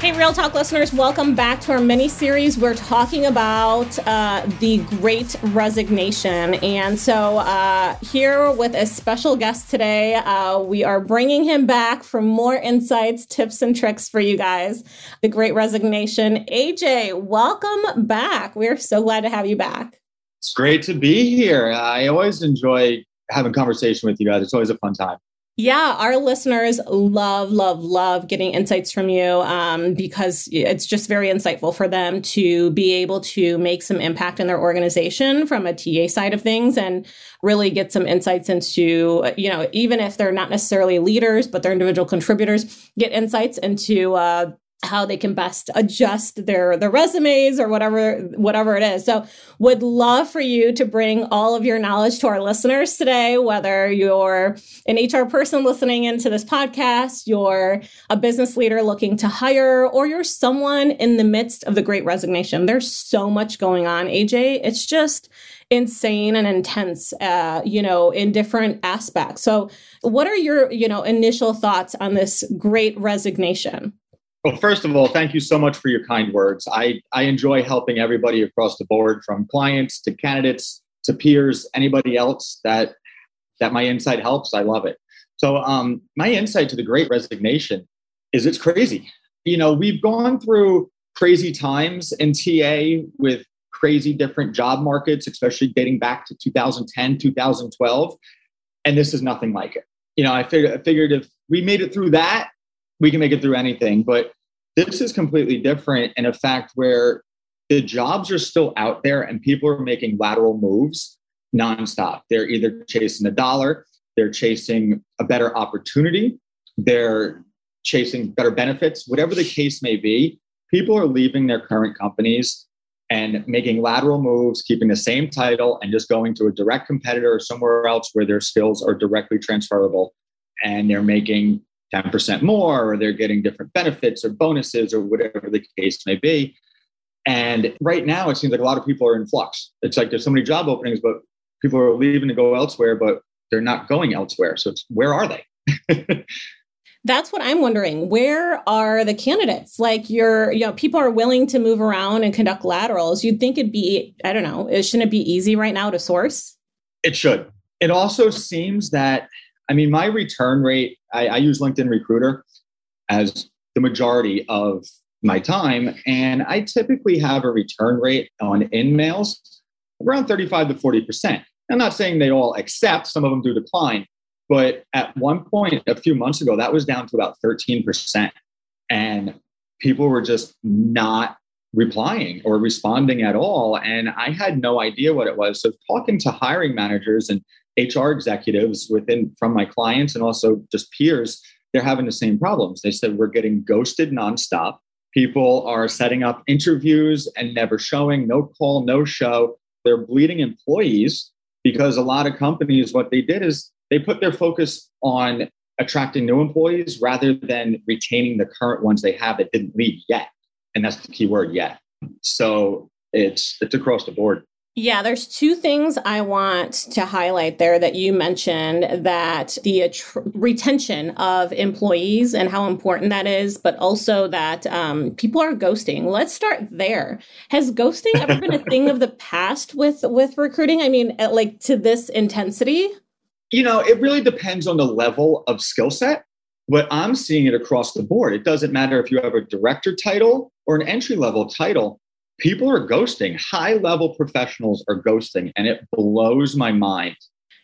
Hey, Real Talk listeners, welcome back to our mini series. We're talking about uh, the great resignation. And so, uh, here with a special guest today, uh, we are bringing him back for more insights, tips, and tricks for you guys. The great resignation. AJ, welcome back. We're so glad to have you back. It's great to be here. I always enjoy having conversation with you guys. It's always a fun time. Yeah, our listeners love, love, love getting insights from you um, because it's just very insightful for them to be able to make some impact in their organization from a TA side of things and really get some insights into, you know, even if they're not necessarily leaders, but they're individual contributors, get insights into uh, how they can best adjust their their resumes or whatever whatever it is. So would love for you to bring all of your knowledge to our listeners today whether you're an HR person listening into this podcast, you're a business leader looking to hire or you're someone in the midst of the great resignation. There's so much going on, AJ. It's just insane and intense uh, you know in different aspects so what are your you know initial thoughts on this great resignation well, first of all, thank you so much for your kind words. I, I enjoy helping everybody across the board, from clients to candidates to peers, anybody else that that my insight helps. I love it. So, um, my insight to the Great Resignation is it's crazy. You know, we've gone through crazy times in TA with crazy different job markets, especially dating back to 2010, 2012, and this is nothing like it. You know, I figured, I figured if we made it through that, we can make it through anything. But this is completely different in a fact where the jobs are still out there and people are making lateral moves nonstop. They're either chasing a dollar, they're chasing a better opportunity, they're chasing better benefits, whatever the case may be. People are leaving their current companies and making lateral moves, keeping the same title, and just going to a direct competitor or somewhere else where their skills are directly transferable. And they're making 10% more, or they're getting different benefits or bonuses or whatever the case may be. And right now, it seems like a lot of people are in flux. It's like there's so many job openings, but people are leaving to go elsewhere, but they're not going elsewhere. So it's where are they? That's what I'm wondering. Where are the candidates? Like you're, you know, people are willing to move around and conduct laterals. You'd think it'd be, I don't know, it shouldn't it be easy right now to source? It should. It also seems that I mean, my return rate, I, I use LinkedIn Recruiter as the majority of my time. And I typically have a return rate on InMails around 35 to 40%. I'm not saying they all accept, some of them do decline. But at one point, a few months ago, that was down to about 13%. And people were just not replying or responding at all. And I had no idea what it was. So, talking to hiring managers and HR executives within from my clients and also just peers, they're having the same problems. They said we're getting ghosted nonstop. People are setting up interviews and never showing, no call, no show. They're bleeding employees because a lot of companies, what they did is they put their focus on attracting new employees rather than retaining the current ones they have that didn't leave yet. And that's the key word yet. So it's it's across the board. Yeah, there's two things I want to highlight there that you mentioned that the retention of employees and how important that is, but also that um, people are ghosting. Let's start there. Has ghosting ever been a thing of the past with with recruiting? I mean, at, like to this intensity? You know, it really depends on the level of skill set, but I'm seeing it across the board. It doesn't matter if you have a director title or an entry level title people are ghosting. High level professionals are ghosting, and it blows my mind.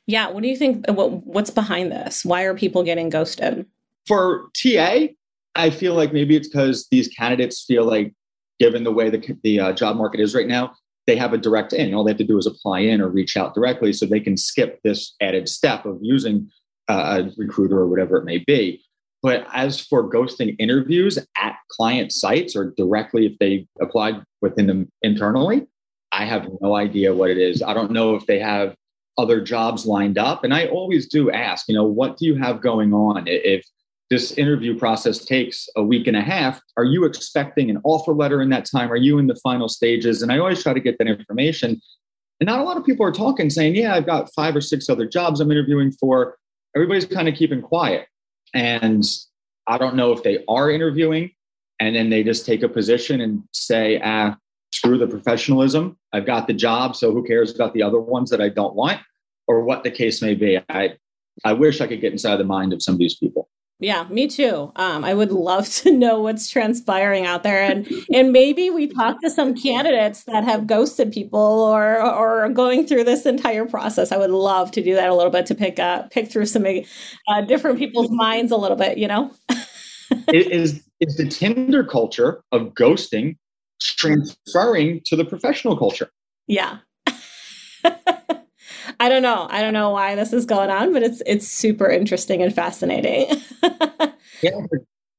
Yeah. What do you think? What, what's behind this? Why are people getting ghosted? For TA, I feel like maybe it's because these candidates feel like, given the way the, the uh, job market is right now, they have a direct in. All they have to do is apply in or reach out directly so they can skip this added step of using uh, a recruiter or whatever it may be. But as for ghosting interviews at client sites or directly if they applied within them internally, I have no idea what it is. I don't know if they have other jobs lined up. And I always do ask, you know, what do you have going on? If this interview process takes a week and a half, are you expecting an offer letter in that time? Are you in the final stages? And I always try to get that information. And not a lot of people are talking saying, yeah, I've got five or six other jobs I'm interviewing for. Everybody's kind of keeping quiet. And I don't know if they are interviewing and then they just take a position and say, ah, screw the professionalism. I've got the job, so who cares about the other ones that I don't want, or what the case may be. I I wish I could get inside the mind of some of these people. Yeah, me too. Um, I would love to know what's transpiring out there, and and maybe we talk to some candidates that have ghosted people or or going through this entire process. I would love to do that a little bit to pick up pick through some uh, different people's minds a little bit. You know, is is the Tinder culture of ghosting transferring to the professional culture? Yeah. I don't know. I don't know why this is going on, but it's it's super interesting and fascinating. yeah,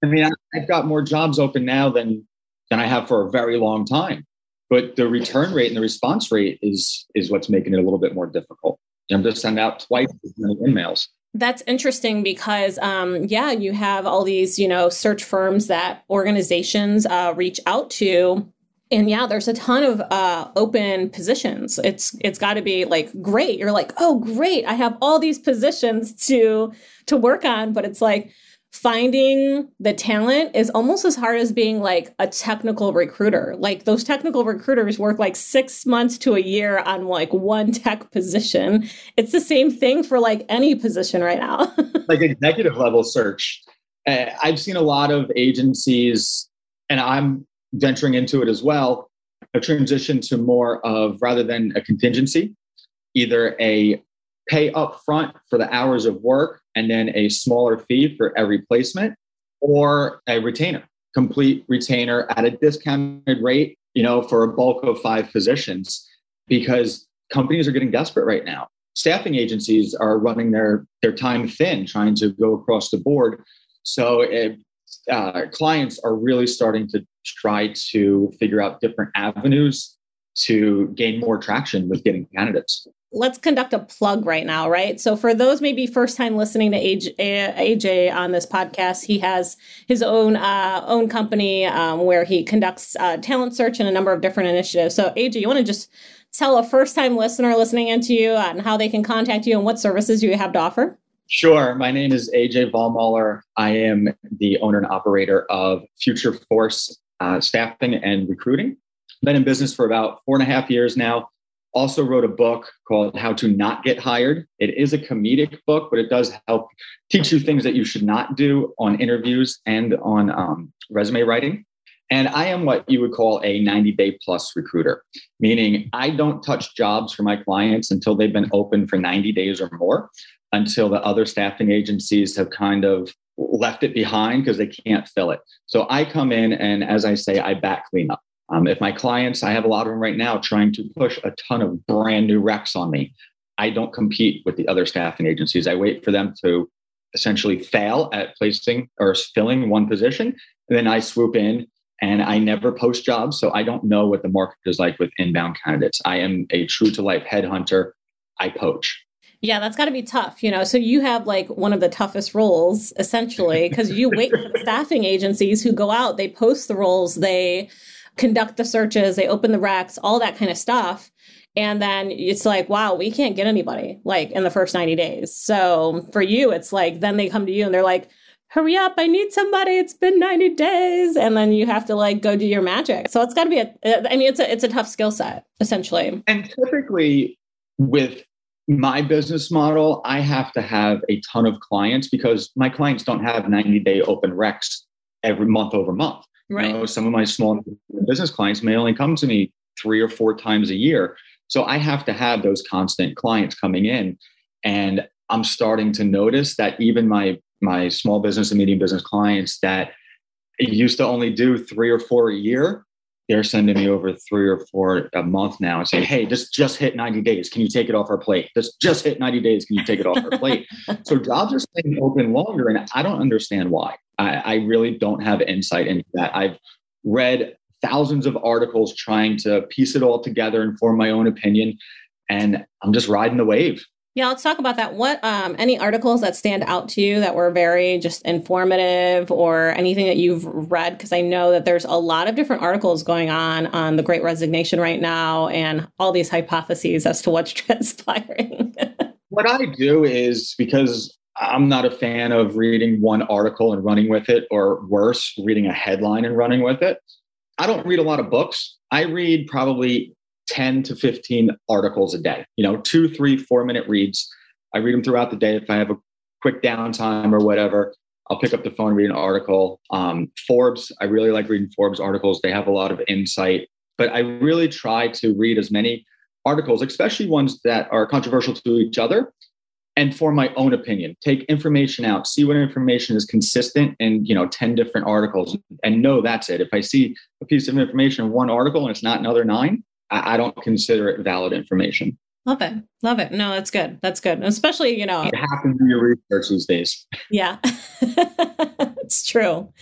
I mean, I've got more jobs open now than than I have for a very long time, but the return rate and the response rate is is what's making it a little bit more difficult. I'm just sending out twice as many emails. That's interesting because, um, yeah, you have all these, you know, search firms that organizations uh, reach out to and yeah there's a ton of uh, open positions. It's it's got to be like great. You're like oh great. I have all these positions to to work on. But it's like finding the talent is almost as hard as being like a technical recruiter. Like those technical recruiters work like six months to a year on like one tech position. It's the same thing for like any position right now. Like executive level search. Uh, i've seen a lot of agencies and i'm venturing into it as well, a transition to more of rather than a contingency, either a pay up front for the hours of work and then a smaller fee for every placement, or a retainer, complete retainer at a discounted rate, you know, for a bulk of five positions, because companies are getting desperate right now. Staffing agencies are running their their time thin, trying to go across the board. So it, uh, clients are really starting to try to figure out different avenues to gain more traction with getting candidates. Let's conduct a plug right now, right? So, for those maybe first time listening to AJ on this podcast, he has his own uh, own company um, where he conducts uh, talent search and a number of different initiatives. So, AJ, you want to just tell a first time listener listening into you and how they can contact you and what services you have to offer? Sure. My name is AJ Vollmuller. I am the owner and operator of Future Force uh, Staffing and Recruiting. Been in business for about four and a half years now. Also wrote a book called How to Not Get Hired. It is a comedic book, but it does help teach you things that you should not do on interviews and on um, resume writing. And I am what you would call a 90 day plus recruiter, meaning I don't touch jobs for my clients until they've been open for 90 days or more until the other staffing agencies have kind of left it behind because they can't fill it. So I come in and, as I say, I back clean up. Um, if my clients, I have a lot of them right now trying to push a ton of brand new recs on me. I don't compete with the other staffing agencies. I wait for them to essentially fail at placing or filling one position. And then I swoop in and I never post jobs. So I don't know what the market is like with inbound candidates. I am a true to life headhunter. I poach. Yeah, that's got to be tough, you know. So you have like one of the toughest roles essentially because you wait for the staffing agencies who go out, they post the roles, they conduct the searches, they open the recs, all that kind of stuff. And then it's like, wow, we can't get anybody like in the first 90 days. So for you, it's like, then they come to you and they're like, hurry up, I need somebody. It's been 90 days. And then you have to like go do your magic. So it's got to be a, uh, I mean, it's a, it's a tough skill set essentially. And typically with my business model, I have to have a ton of clients because my clients don't have 90 day open recs every month over month. Right. You know, some of my small business clients may only come to me three or four times a year. So I have to have those constant clients coming in. And I'm starting to notice that even my my small business and medium business clients that used to only do three or four a year they're sending me over three or four a month now and saying, "Hey, this just hit 90 days. Can you take it off our plate? This just hit 90 days. Can you take it off our plate?" so jobs are staying open longer, and I don't understand why. I, I really don't have insight into that. I've read thousands of articles trying to piece it all together and form my own opinion, and I'm just riding the wave. Yeah, let's talk about that. What um, any articles that stand out to you that were very just informative, or anything that you've read? Because I know that there's a lot of different articles going on on the Great Resignation right now, and all these hypotheses as to what's transpiring. what I do is because I'm not a fan of reading one article and running with it, or worse, reading a headline and running with it. I don't read a lot of books. I read probably 10 to 15 articles a day, you know, two, three, four minute reads. I read them throughout the day. If I have a quick downtime or whatever, I'll pick up the phone, read an article. Um, Forbes, I really like reading Forbes articles. They have a lot of insight, but I really try to read as many articles, especially ones that are controversial to each other, and form my own opinion. Take information out, see what information is consistent in you know ten different articles, and know that's it. If I see a piece of information in one article and it's not another nine, I, I don't consider it valid information. Love it. Love it. No, that's good. That's good. Especially, you know, you have to do your research these days. Yeah, it's true.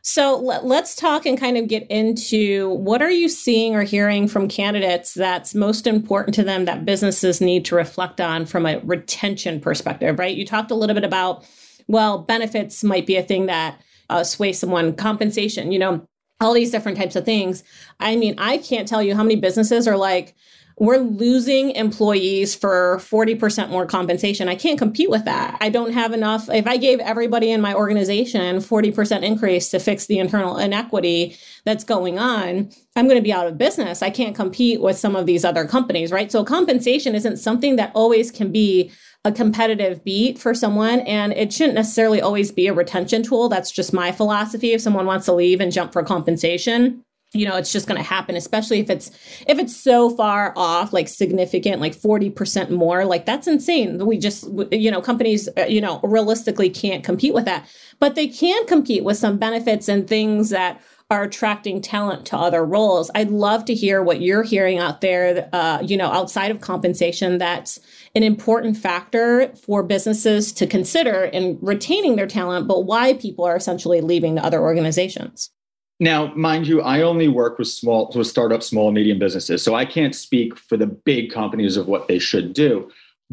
So let, us talk and kind of get into what are you seeing or hearing from candidates that's most important to them that businesses need to reflect on from a retention perspective, right? You talked a little bit about, well, benefits might be a thing that uh, sway someone, compensation, you know, all these different types of things. I mean, I can't tell you how many businesses are like, we're losing employees for 40% more compensation. I can't compete with that. I don't have enough. If I gave everybody in my organization 40% increase to fix the internal inequity that's going on, I'm going to be out of business. I can't compete with some of these other companies, right? So compensation isn't something that always can be a competitive beat for someone and it shouldn't necessarily always be a retention tool. That's just my philosophy. If someone wants to leave and jump for compensation, you know it's just going to happen especially if it's if it's so far off like significant like 40% more like that's insane we just you know companies uh, you know realistically can't compete with that but they can compete with some benefits and things that are attracting talent to other roles i'd love to hear what you're hearing out there uh, you know outside of compensation that's an important factor for businesses to consider in retaining their talent but why people are essentially leaving to other organizations now, mind you, I only work with small, with startup, small and medium businesses. So I can't speak for the big companies of what they should do.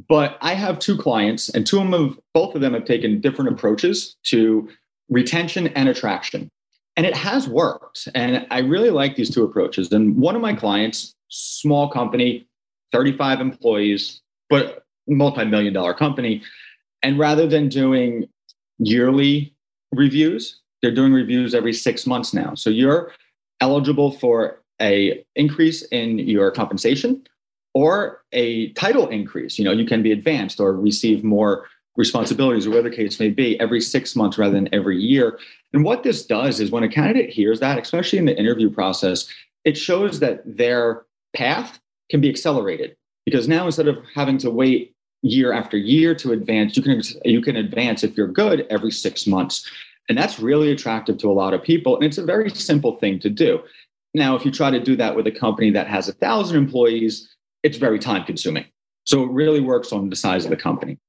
But I have two clients, and two of them have, both of them have taken different approaches to retention and attraction. And it has worked. And I really like these two approaches. And one of my clients, small company, 35 employees, but multi-million dollar company. And rather than doing yearly reviews, they're doing reviews every six months now. So you're eligible for a increase in your compensation or a title increase. You know, you can be advanced or receive more responsibilities or whatever the case may be every six months rather than every year. And what this does is when a candidate hears that, especially in the interview process, it shows that their path can be accelerated because now instead of having to wait year after year to advance, you can you can advance if you're good every six months. And that's really attractive to a lot of people. And it's a very simple thing to do. Now, if you try to do that with a company that has a thousand employees, it's very time consuming. So it really works on the size of the company.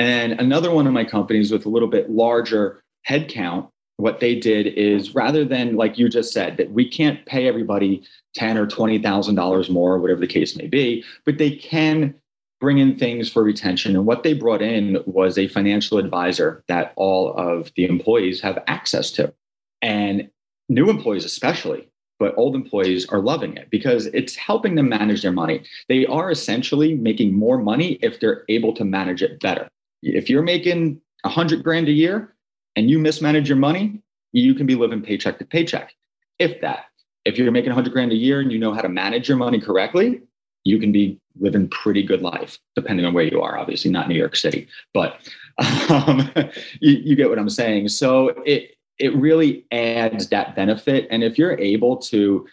And another one of my companies with a little bit larger headcount, what they did is rather than like you just said that we can't pay everybody ten or twenty thousand dollars more, whatever the case may be, but they can bring in things for retention. And what they brought in was a financial advisor that all of the employees have access to. And new employees, especially, but old employees are loving it because it's helping them manage their money. They are essentially making more money if they're able to manage it better. If you're making a hundred grand a year and you mismanage your money, you can be living paycheck to paycheck. If that, if you're making a hundred grand a year and you know how to manage your money correctly, you can be living pretty good life, depending on where you are. Obviously, not New York City, but um, you, you get what I'm saying. So it it really adds that benefit, and if you're able to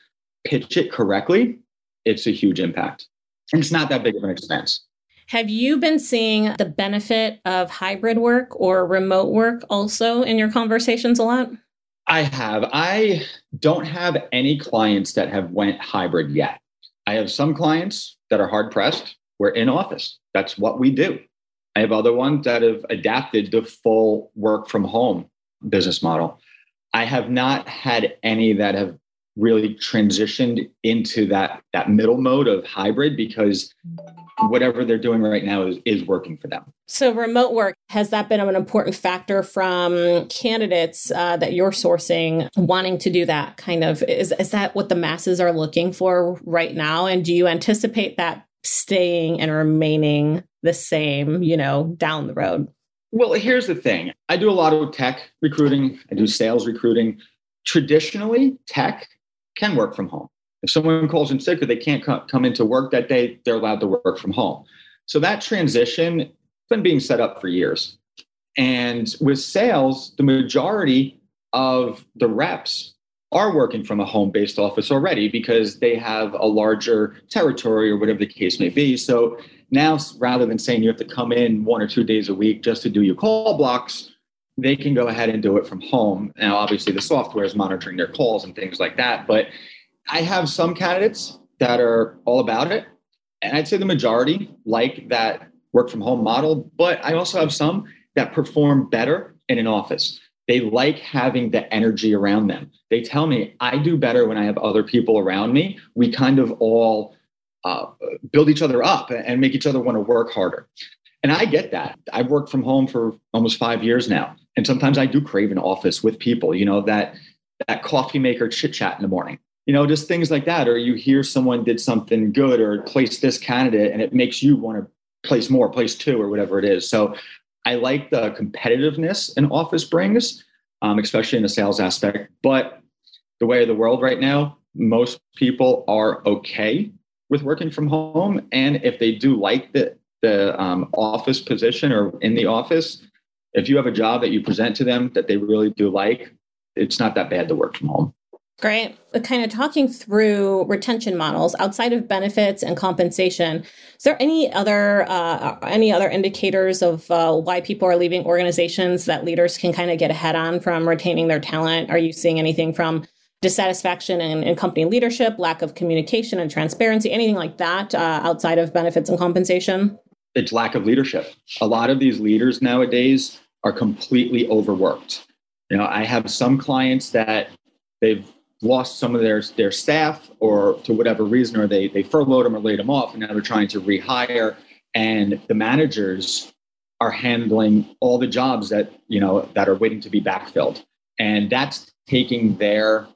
pitch it correctly, it's a huge impact, and it's not that big of an expense. Have you been seeing the benefit of hybrid work or remote work also in your conversations a lot? I have. I don't have any clients that have went hybrid yet. I have some clients that are hard pressed. We're in office. That's what we do. I have other ones that have adapted the full work from home business model. I have not had any that have really transitioned into that that middle mode of hybrid because whatever they're doing right now is, is working for them. So, remote work has that been an important factor from candidates uh, that you're sourcing wanting to do that kind of? Is is that what the masses are looking for right now? And do you anticipate that staying and remaining the same, you know, down the road? Well, here's the thing I do a lot of tech recruiting, I do sales recruiting. Traditionally, tech can work from home. If someone calls in sick or they can't come into work that day, they're allowed to work from home. So that transition has been being set up for years. And with sales, the majority of the reps are working from a home based office already because they have a larger territory or whatever the case may be. So now, rather than saying you have to come in one or two days a week just to do your call blocks, they can go ahead and do it from home. Now, obviously, the software is monitoring their calls and things like that. But I have some candidates that are all about it. And I'd say the majority like that work from home model. But I also have some that perform better in an office. They like having the energy around them. They tell me, I do better when I have other people around me. We kind of all uh, build each other up and make each other want to work harder. And I get that. I've worked from home for almost five years now. And sometimes I do crave an office with people, you know, that that coffee maker chit chat in the morning. You know, just things like that. Or you hear someone did something good or placed this candidate and it makes you want to place more, place two, or whatever it is. So I like the competitiveness an office brings, um, especially in the sales aspect. But the way of the world right now, most people are okay with working from home. And if they do like the, the um, office position or in the office, if you have a job that you present to them that they really do like, it's not that bad to work from home. Great. Kind of talking through retention models outside of benefits and compensation. Is there any other uh, any other indicators of uh, why people are leaving organizations that leaders can kind of get ahead on from retaining their talent? Are you seeing anything from dissatisfaction in, in company leadership, lack of communication and transparency, anything like that uh, outside of benefits and compensation? It's lack of leadership. A lot of these leaders nowadays are completely overworked. You know, I have some clients that they've lost some of their their staff or to whatever reason or they they furloughed them or laid them off and now they're trying to rehire. And the managers are handling all the jobs that you know that are waiting to be backfilled. And that's taking their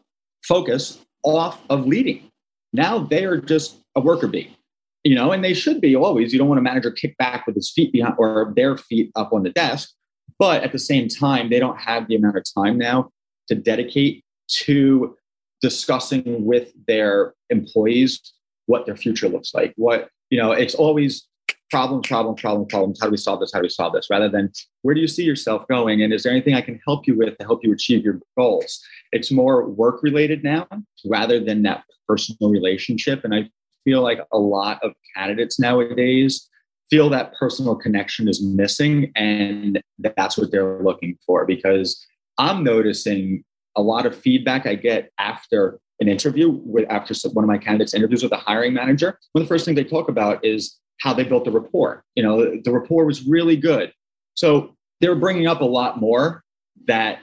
focus off of leading. Now they are just a worker bee you know and they should be always. You don't want a manager kick back with his feet behind or their feet up on the desk. But at the same time they don't have the amount of time now to dedicate to discussing with their employees what their future looks like. What, you know, it's always problem, problem, problem, problems. How do we solve this? How do we solve this? Rather than where do you see yourself going? And is there anything I can help you with to help you achieve your goals? It's more work related now rather than that personal relationship. And I feel like a lot of candidates nowadays feel that personal connection is missing. And that's what they're looking for because I'm noticing a lot of feedback I get after an interview with after one of my candidates interviews with a hiring manager. One of the first things they talk about is how they built the rapport. You know, the rapport was really good. So they're bringing up a lot more that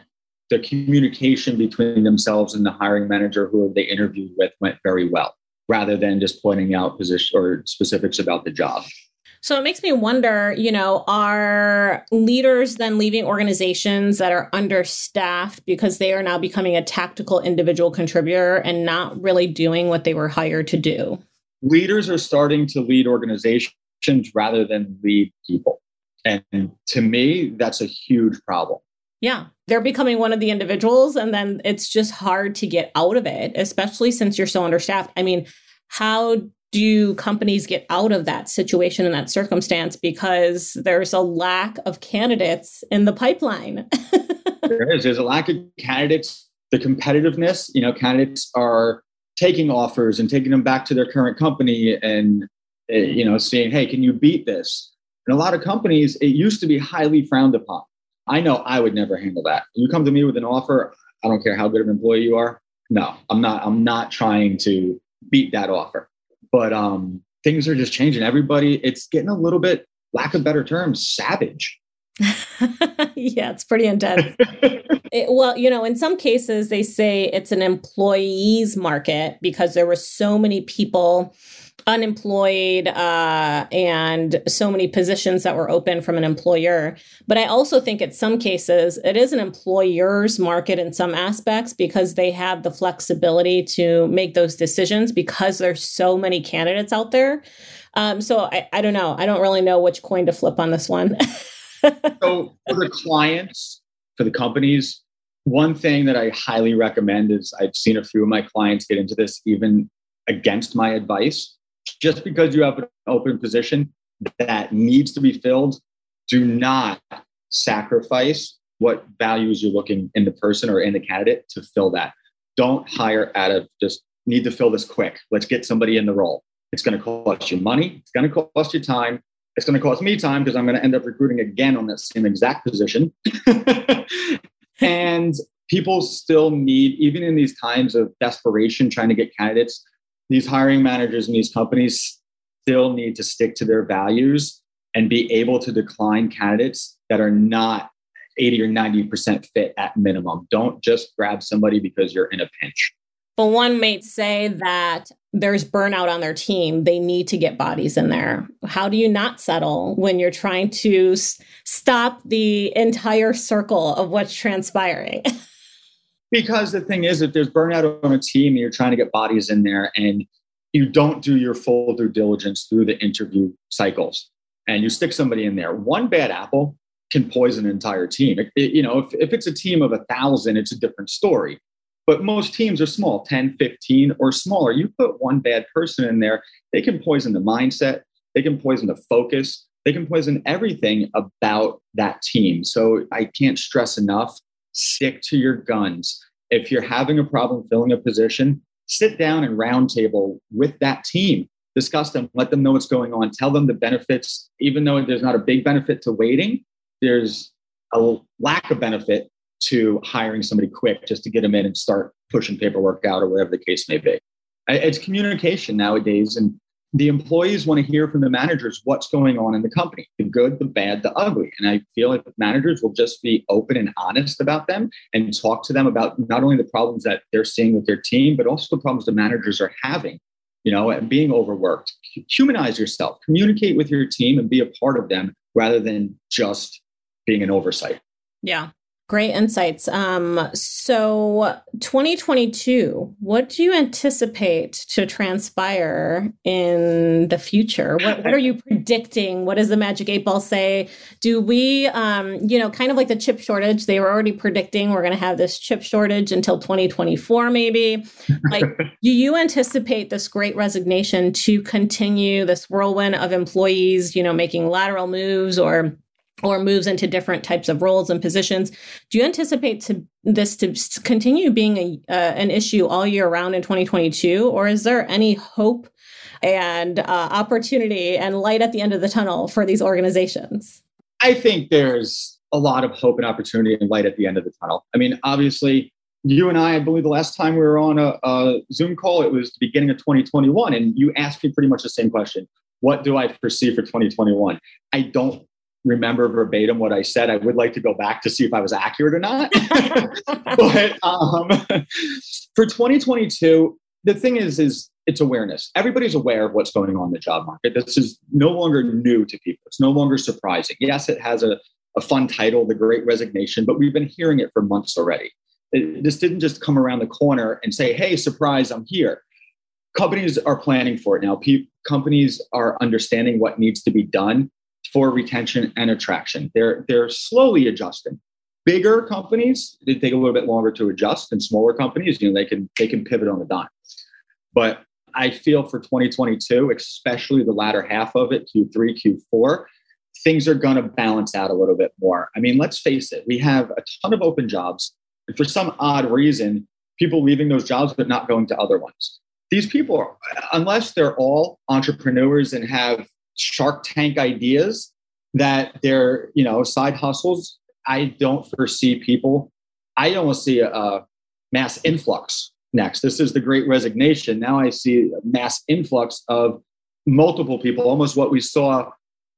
the communication between themselves and the hiring manager who they interviewed with went very well, rather than just pointing out position or specifics about the job. So it makes me wonder, you know, are leaders then leaving organizations that are understaffed because they are now becoming a tactical individual contributor and not really doing what they were hired to do? Leaders are starting to lead organizations rather than lead people. And to me, that's a huge problem. Yeah. They're becoming one of the individuals, and then it's just hard to get out of it, especially since you're so understaffed. I mean, how do companies get out of that situation and that circumstance because there's a lack of candidates in the pipeline? there is. There's a lack of candidates. The competitiveness, you know, candidates are taking offers and taking them back to their current company and, eh, you know, saying, hey, can you beat this? And a lot of companies, it used to be highly frowned upon. I know I would never handle that. You come to me with an offer, I don't care how good of an employee you are. No, I'm not. I'm not trying to beat that offer but um, things are just changing. Everybody, it's getting a little bit, lack of better terms, savage. yeah, it's pretty intense. it, well, you know, in some cases, they say it's an employees market because there were so many people unemployed uh, and so many positions that were open from an employer. But I also think in some cases it is an employer's market in some aspects because they have the flexibility to make those decisions because there's so many candidates out there. Um, so I, I don't know. I don't really know which coin to flip on this one. so for the clients, for the companies, one thing that I highly recommend is I've seen a few of my clients get into this even against my advice. Just because you have an open position that needs to be filled, do not sacrifice what values you're looking in the person or in the candidate to fill that. Don't hire out of just need to fill this quick. Let's get somebody in the role. It's going to cost you money. It's going to cost you time. It's going to cost me time because I'm going to end up recruiting again on that same exact position. and people still need, even in these times of desperation, trying to get candidates, these hiring managers and these companies still need to stick to their values and be able to decline candidates that are not 80 or 90% fit at minimum. Don't just grab somebody because you're in a pinch. But one might say that there's burnout on their team. They need to get bodies in there. How do you not settle when you're trying to s- stop the entire circle of what's transpiring? because the thing is, if there's burnout on a team and you're trying to get bodies in there and you don't do your full due diligence through the interview cycles and you stick somebody in there, one bad apple can poison an entire team. It, it, you know, if, if it's a team of a thousand, it's a different story. But most teams are small, 10, 15 or smaller. You put one bad person in there, they can poison the mindset, they can poison the focus, they can poison everything about that team. So I can't stress enough stick to your guns. If you're having a problem filling a position, sit down and roundtable with that team, discuss them, let them know what's going on, tell them the benefits, even though there's not a big benefit to waiting, there's a lack of benefit to hiring somebody quick just to get them in and start pushing paperwork out or whatever the case may be. It's communication nowadays, and the employees want to hear from the managers what's going on in the company the good, the bad, the ugly. And I feel like managers will just be open and honest about them and talk to them about not only the problems that they're seeing with their team, but also the problems the managers are having, you know, and being overworked. Humanize yourself, communicate with your team and be a part of them rather than just being an oversight. Yeah. Great insights. Um, so 2022, what do you anticipate to transpire in the future? What, what, are you predicting? What does the magic eight ball say? Do we, um, you know, kind of like the chip shortage, they were already predicting we're going to have this chip shortage until 2024, maybe. Like, do you anticipate this great resignation to continue this whirlwind of employees, you know, making lateral moves or or moves into different types of roles and positions. Do you anticipate to, this to continue being a, uh, an issue all year round in 2022, or is there any hope and uh, opportunity and light at the end of the tunnel for these organizations? I think there's a lot of hope and opportunity and light at the end of the tunnel. I mean, obviously, you and I, I believe the last time we were on a, a Zoom call, it was the beginning of 2021, and you asked me pretty much the same question. What do I foresee for 2021? I don't remember verbatim what I said. I would like to go back to see if I was accurate or not. but um, for 2022, the thing is, is it's awareness. Everybody's aware of what's going on in the job market. This is no longer new to people. It's no longer surprising. Yes, it has a, a fun title, The Great Resignation, but we've been hearing it for months already. It, this didn't just come around the corner and say, hey, surprise, I'm here. Companies are planning for it now. Pe- companies are understanding what needs to be done for retention and attraction. They're they're slowly adjusting. Bigger companies they take a little bit longer to adjust, and smaller companies, you know, they can they can pivot on the dime. But I feel for 2022, especially the latter half of it, Q3, Q4, things are going to balance out a little bit more. I mean, let's face it, we have a ton of open jobs. And for some odd reason, people leaving those jobs but not going to other ones. These people, unless they're all entrepreneurs and have Shark Tank ideas that they're, you know, side hustles. I don't foresee people. I almost see a, a mass influx next. This is the great resignation. Now I see a mass influx of multiple people, almost what we saw,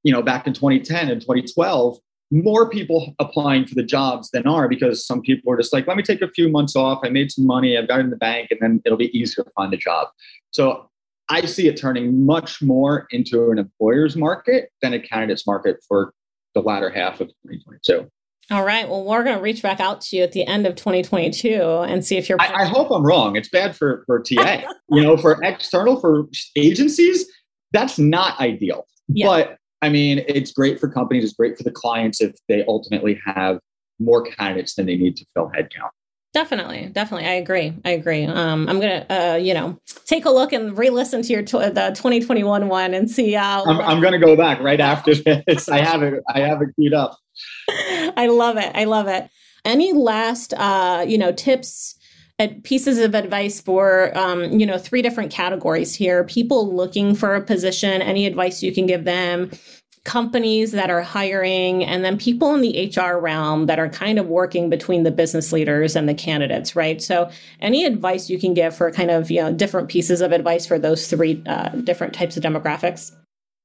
you know, back in 2010 and 2012. More people applying for the jobs than are because some people are just like, let me take a few months off. I made some money. I've got it in the bank, and then it'll be easier to find a job. So I see it turning much more into an employer's market than a candidate's market for the latter half of 2022. All right. Well, we're going to reach back out to you at the end of 2022 and see if you're. I, I hope I'm wrong. It's bad for for TA. you know, for external for agencies, that's not ideal. Yeah. But I mean, it's great for companies, it's great for the clients if they ultimately have more candidates than they need to fill headcount. Definitely, definitely, I agree. I agree. Um, I'm gonna, uh, you know, take a look and re-listen to your tw- the 2021 one and see how. I'm, I'm gonna go back right after this. I have it. I have it queued up. I love it. I love it. Any last, uh, you know, tips? pieces of advice for um, you know three different categories here people looking for a position any advice you can give them companies that are hiring and then people in the HR realm that are kind of working between the business leaders and the candidates, right? So, any advice you can give for kind of you know different pieces of advice for those three uh, different types of demographics?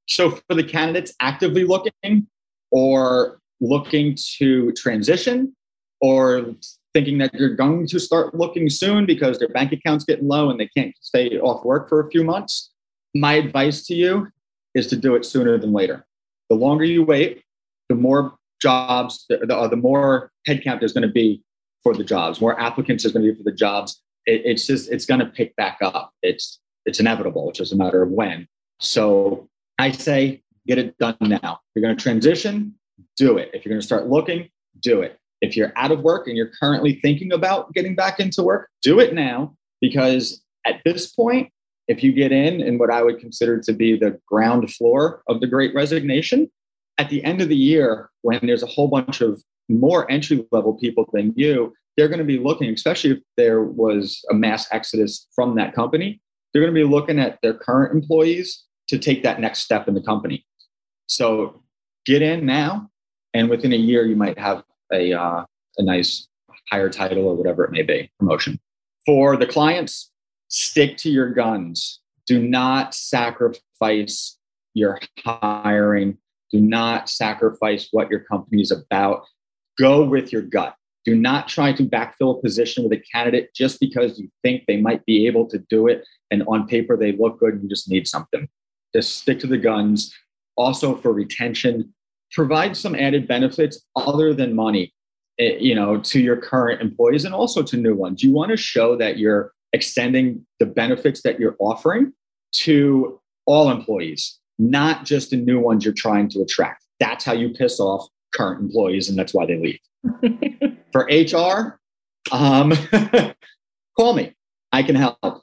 So, for the candidates actively looking or looking to transition or thinking that you're going to start looking soon because their bank account's getting low and they can't stay off work for a few months, my advice to you is to do it sooner than later the longer you wait, the more jobs, the, the, uh, the more headcount there's going to be for the jobs, more applicants there's going to be for the jobs. It, it's just, it's going to pick back up. It's, it's inevitable. It's just a matter of when. So I say, get it done now. If you're going to transition, do it. If you're going to start looking, do it. If you're out of work and you're currently thinking about getting back into work, do it now because at this point, if you get in in what I would consider to be the ground floor of the great resignation, at the end of the year, when there's a whole bunch of more entry level people than you, they're going to be looking, especially if there was a mass exodus from that company, they're going to be looking at their current employees to take that next step in the company. So get in now, and within a year, you might have a, uh, a nice higher title or whatever it may be, promotion. For the clients, stick to your guns. Do not sacrifice your hiring. Do not sacrifice what your company is about. Go with your gut. Do not try to backfill a position with a candidate just because you think they might be able to do it and on paper they look good you just need something. Just stick to the guns. Also, for retention, provide some added benefits other than money eh, you know to your current employees and also to new ones you want to show that you're extending the benefits that you're offering to all employees, not just the new ones you're trying to attract. That's how you piss off current employees, and that's why they leave. For HR, um, call me. I can help.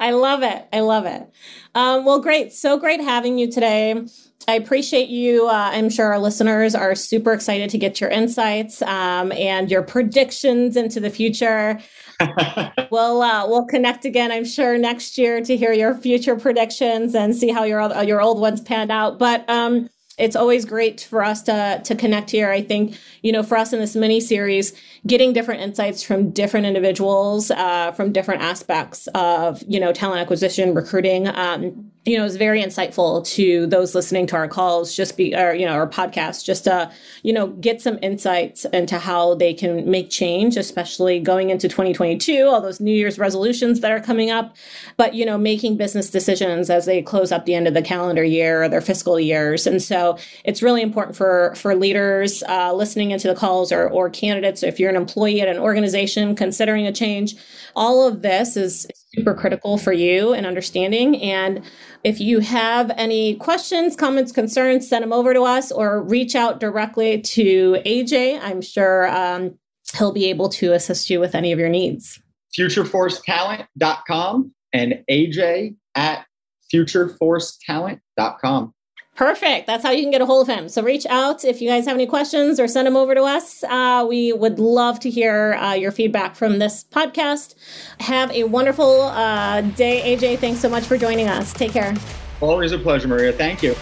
I love it. I love it. Um, well, great. So great having you today. I appreciate you. Uh, I'm sure our listeners are super excited to get your insights um, and your predictions into the future. we'll uh, we'll connect again. I'm sure next year to hear your future predictions and see how your your old ones panned out. But um, it's always great for us to to connect here. I think you know for us in this mini series, getting different insights from different individuals uh, from different aspects of you know talent acquisition, recruiting. Um, you know, is very insightful to those listening to our calls, just be, or, you know, our podcast, just to, you know, get some insights into how they can make change, especially going into 2022, all those New Year's resolutions that are coming up, but, you know, making business decisions as they close up the end of the calendar year or their fiscal years. And so it's really important for, for leaders uh, listening into the calls or, or candidates. If you're an employee at an organization considering a change, all of this is super critical for you and understanding. And if you have any questions, comments, concerns, send them over to us or reach out directly to AJ. I'm sure um, he'll be able to assist you with any of your needs. FutureForceTalent.com and AJ at FutureForceTalent.com. Perfect. That's how you can get a hold of him. So reach out if you guys have any questions or send them over to us. Uh, we would love to hear uh, your feedback from this podcast. Have a wonderful uh, day, AJ. Thanks so much for joining us. Take care. Always a pleasure, Maria. Thank you.